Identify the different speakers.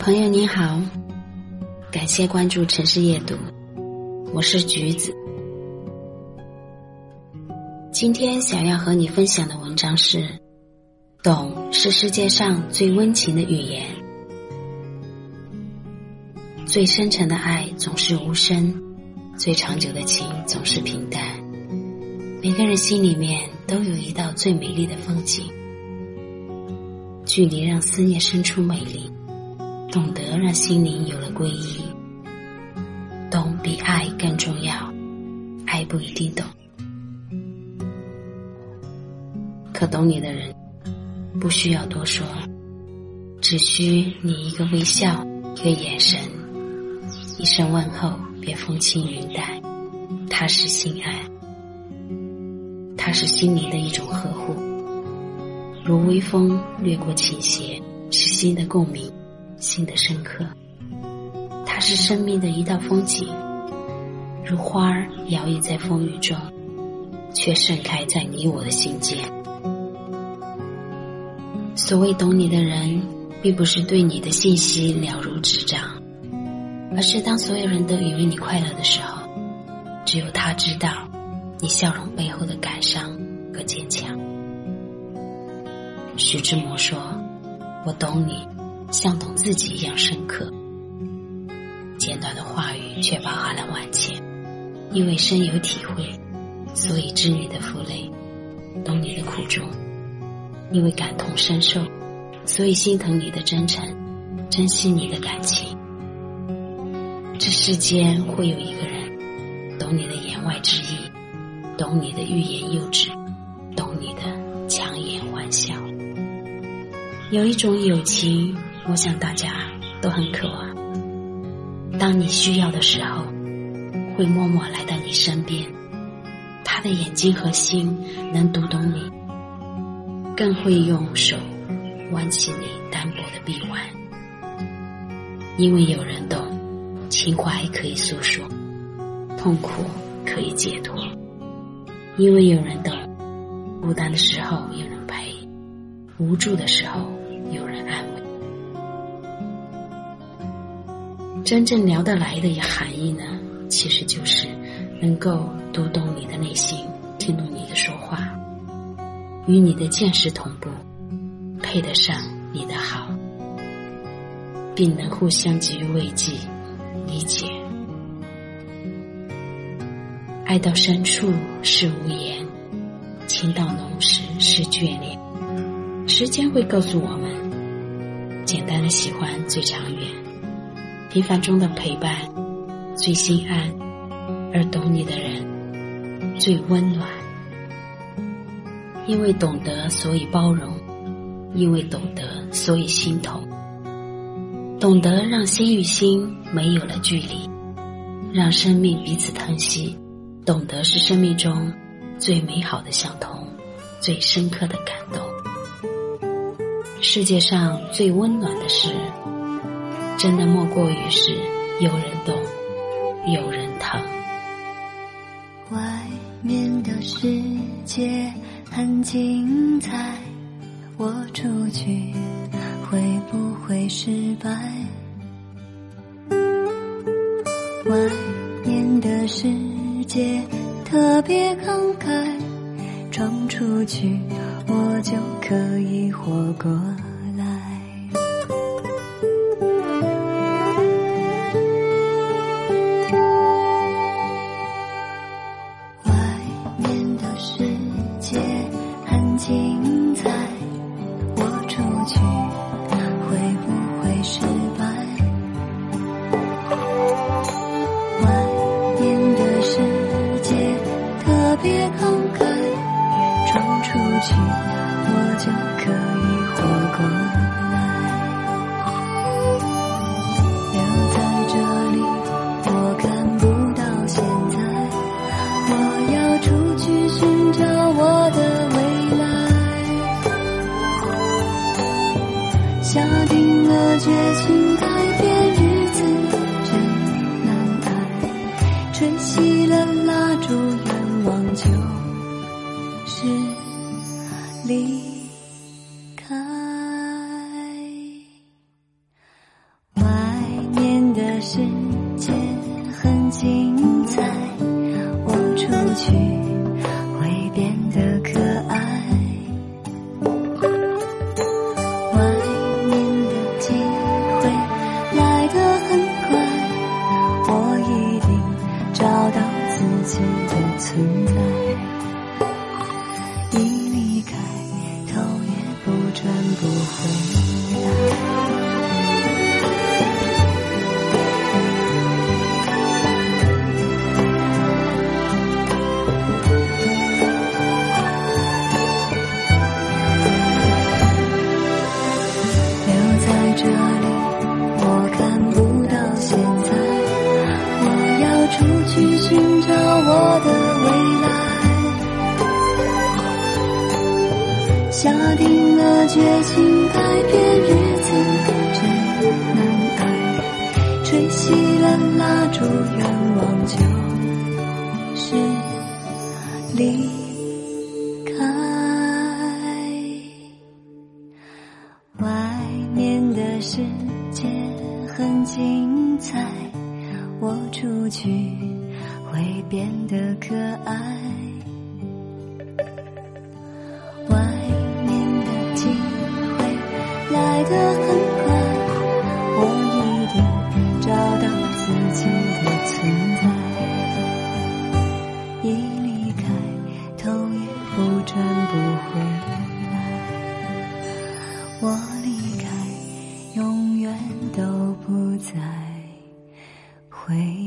Speaker 1: 朋友你好，感谢关注城市夜读，我是橘子。今天想要和你分享的文章是：懂是世界上最温情的语言，最深沉的爱总是无声，最长久的情总是平淡。每个人心里面都有一道最美丽的风景，距离让思念生出美丽。懂得让心灵有了皈依，懂比爱更重要，爱不一定懂，可懂你的人不需要多说，只需你一个微笑，一个眼神，一声问候，便风轻云淡，踏实心安。它是心灵的一种呵护，如微风掠过倾斜，是心的共鸣。心的深刻，它是生命的一道风景，如花儿摇曳在风雨中，却盛开在你我的心间。所谓懂你的人，并不是对你的信息了如指掌，而是当所有人都以为你快乐的时候，只有他知道你笑容背后的感伤和坚强。徐志摩说：“我懂你。”像懂自己一样深刻，简短的话语却包含了万千。因为深有体会，所以知你的负累，懂你的苦衷；因为感同身受，所以心疼你的真诚，珍惜你的感情。这世间会有一个人，懂你的言外之意，懂你的欲言又止，懂你的强颜欢笑。有一种友情。我想大家都很渴望，当你需要的时候，会默默来到你身边。他的眼睛和心能读懂你，更会用手挽起你单薄的臂弯。因为有人懂，情怀可以诉说，痛苦可以解脱。因为有人懂，孤单的时候有人陪，无助的时候有人安慰。真正聊得来的含义呢，其实就是能够读懂你的内心，听懂你的说话，与你的见识同步，配得上你的好，并能互相给予慰藉、理解。爱到深处是无言，情到浓时是眷恋。时间会告诉我们，简单的喜欢最长远。平凡中的陪伴最心安，而懂你的人最温暖。因为懂得，所以包容；因为懂得，所以心痛。懂得让心与心没有了距离，让生命彼此疼惜。懂得是生命中最美好的相同，最深刻的感动。世界上最温暖的事。真的莫过于是有人懂，有人疼。
Speaker 2: 外面的世界很精彩，我出去会不会失败？外面的世界特别慷慨，闯出去我就可以活过。
Speaker 1: 失败。外面的世界特别慷慨，闯出去我就。决心改变日子，真难挨。吹熄了蜡烛，愿望就是。离
Speaker 2: 定了决心，改变日子真难挨。吹熄了蜡烛，愿望就是离开。外面的世界很精彩，我出去会变得可爱。的很快，我一定找到自己的存在。一离开，头也不转，不回来。我离开，永远都不再回来。